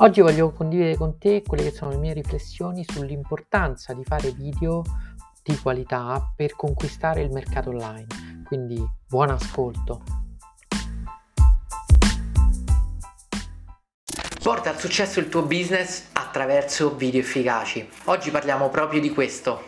Oggi voglio condividere con te quelle che sono le mie riflessioni sull'importanza di fare video di qualità per conquistare il mercato online. Quindi buon ascolto. Porta al successo il tuo business attraverso video efficaci. Oggi parliamo proprio di questo.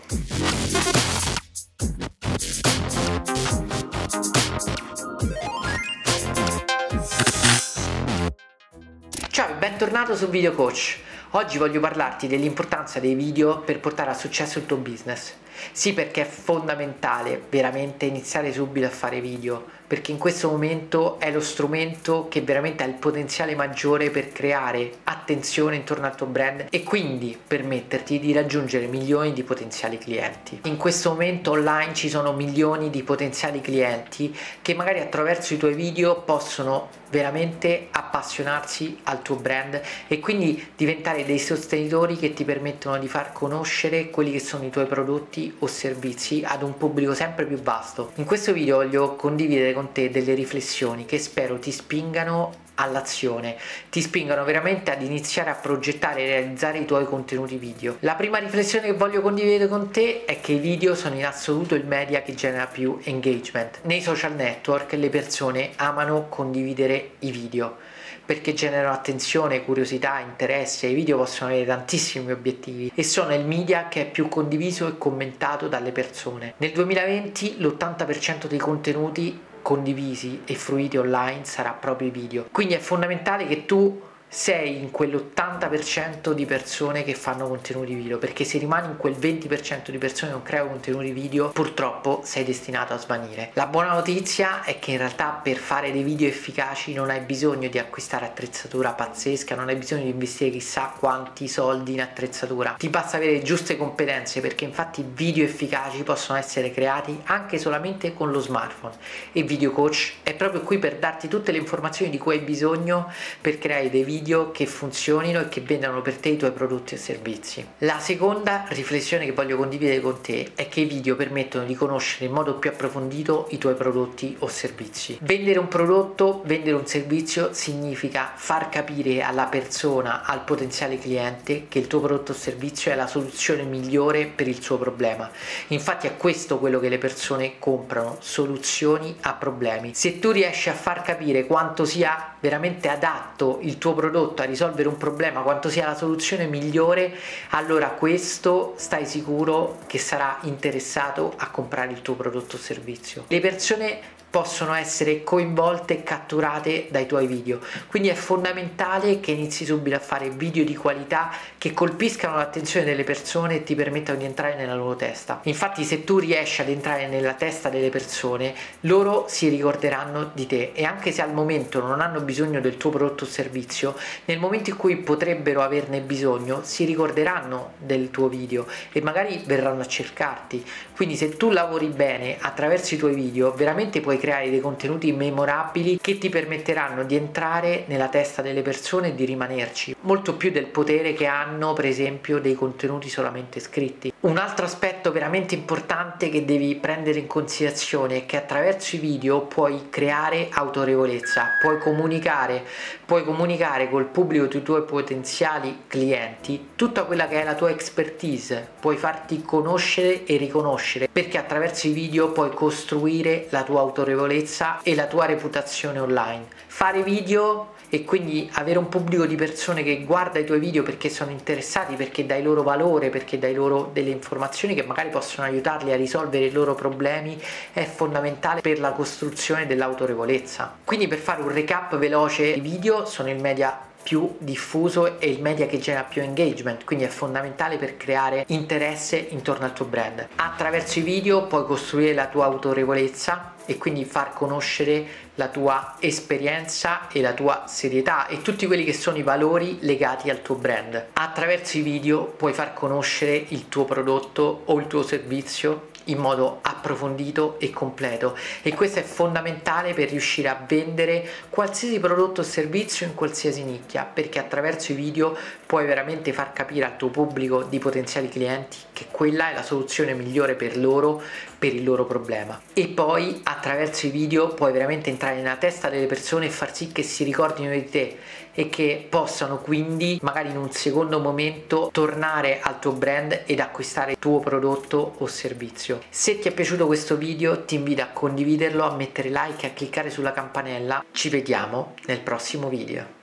Bentornato su Video Coach. Oggi voglio parlarti dell'importanza dei video per portare a successo il tuo business. Sì, perché è fondamentale veramente iniziare subito a fare video perché in questo momento è lo strumento che veramente ha il potenziale maggiore per creare attenzione intorno al tuo brand e quindi permetterti di raggiungere milioni di potenziali clienti. In questo momento online ci sono milioni di potenziali clienti che magari attraverso i tuoi video possono veramente appassionarsi al tuo brand e quindi diventare dei sostenitori che ti permettono di far conoscere quelli che sono i tuoi prodotti o servizi ad un pubblico sempre più vasto. In questo video voglio condividere con te delle riflessioni che spero ti spingano all'azione, ti spingano veramente ad iniziare a progettare e realizzare i tuoi contenuti video. La prima riflessione che voglio condividere con te è che i video sono in assoluto il media che genera più engagement. Nei social network le persone amano condividere i video perché generano attenzione, curiosità, interesse. I video possono avere tantissimi obiettivi e sono il media che è più condiviso e commentato dalle persone. Nel 2020 l'80% dei contenuti condivisi e fruiti online sarà proprio i video. Quindi è fondamentale che tu sei in quell'80% di persone che fanno contenuti video perché se rimani in quel 20% di persone che non creano contenuti video purtroppo sei destinato a svanire. La buona notizia è che in realtà per fare dei video efficaci non hai bisogno di acquistare attrezzatura pazzesca non hai bisogno di investire chissà quanti soldi in attrezzatura. Ti basta avere le giuste competenze perché infatti video efficaci possono essere creati anche solamente con lo smartphone. E video coach è proprio qui per darti tutte le informazioni di cui hai bisogno per creare dei video video che funzionino e che vendano per te i tuoi prodotti e servizi. La seconda riflessione che voglio condividere con te è che i video permettono di conoscere in modo più approfondito i tuoi prodotti o servizi. Vendere un prodotto, vendere un servizio significa far capire alla persona, al potenziale cliente che il tuo prodotto o servizio è la soluzione migliore per il suo problema. Infatti è questo quello che le persone comprano, soluzioni a problemi. Se tu riesci a far capire quanto sia veramente adatto il tuo prodotto prodotto a risolvere un problema quanto sia la soluzione migliore, allora questo stai sicuro che sarà interessato a comprare il tuo prodotto o servizio. Le persone possono essere coinvolte e catturate dai tuoi video. Quindi è fondamentale che inizi subito a fare video di qualità che colpiscano l'attenzione delle persone e ti permettano di entrare nella loro testa. Infatti se tu riesci ad entrare nella testa delle persone loro si ricorderanno di te. E anche se al momento non hanno bisogno del tuo prodotto o servizio nel momento in cui potrebbero averne bisogno si ricorderanno del tuo video e magari verranno a cercarti. Quindi se tu lavori bene attraverso i tuoi video veramente puoi creare dei contenuti memorabili che ti permetteranno di entrare nella testa delle persone e di rimanerci, molto più del potere che hanno per esempio dei contenuti solamente scritti. Un altro aspetto veramente importante che devi prendere in considerazione è che attraverso i video puoi creare autorevolezza, puoi comunicare, puoi comunicare col pubblico dei tuoi potenziali clienti tutta quella che è la tua expertise, puoi farti conoscere e riconoscere perché attraverso i video puoi costruire la tua autorevolezza autorevolezza e la tua reputazione online. Fare video e quindi avere un pubblico di persone che guarda i tuoi video perché sono interessati, perché dai loro valore, perché dai loro delle informazioni che magari possono aiutarli a risolvere i loro problemi è fondamentale per la costruzione dell'autorevolezza. Quindi per fare un recap veloce, i video sono il media più diffuso e il media che genera più engagement, quindi è fondamentale per creare interesse intorno al tuo brand. Attraverso i video puoi costruire la tua autorevolezza e quindi far conoscere la tua esperienza e la tua serietà e tutti quelli che sono i valori legati al tuo brand. Attraverso i video puoi far conoscere il tuo prodotto o il tuo servizio in modo approfondito e completo e questo è fondamentale per riuscire a vendere qualsiasi prodotto o servizio in qualsiasi nicchia perché attraverso i video puoi veramente far capire al tuo pubblico di potenziali clienti che quella è la soluzione migliore per loro, per il loro problema. E poi attraverso i video puoi veramente entrare nella testa delle persone e far sì che si ricordino di te e che possano quindi magari in un secondo momento tornare al tuo brand ed acquistare il tuo prodotto o servizio. Se ti è piaciuto questo video ti invito a condividerlo, a mettere like e a cliccare sulla campanella. Ci vediamo nel prossimo video.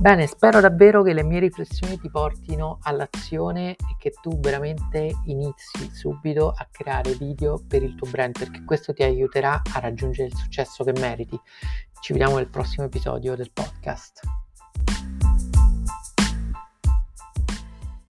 Bene, spero davvero che le mie riflessioni ti portino all'azione e che tu veramente inizi subito a creare video per il tuo brand perché questo ti aiuterà a raggiungere il successo che meriti. Ci vediamo nel prossimo episodio del podcast.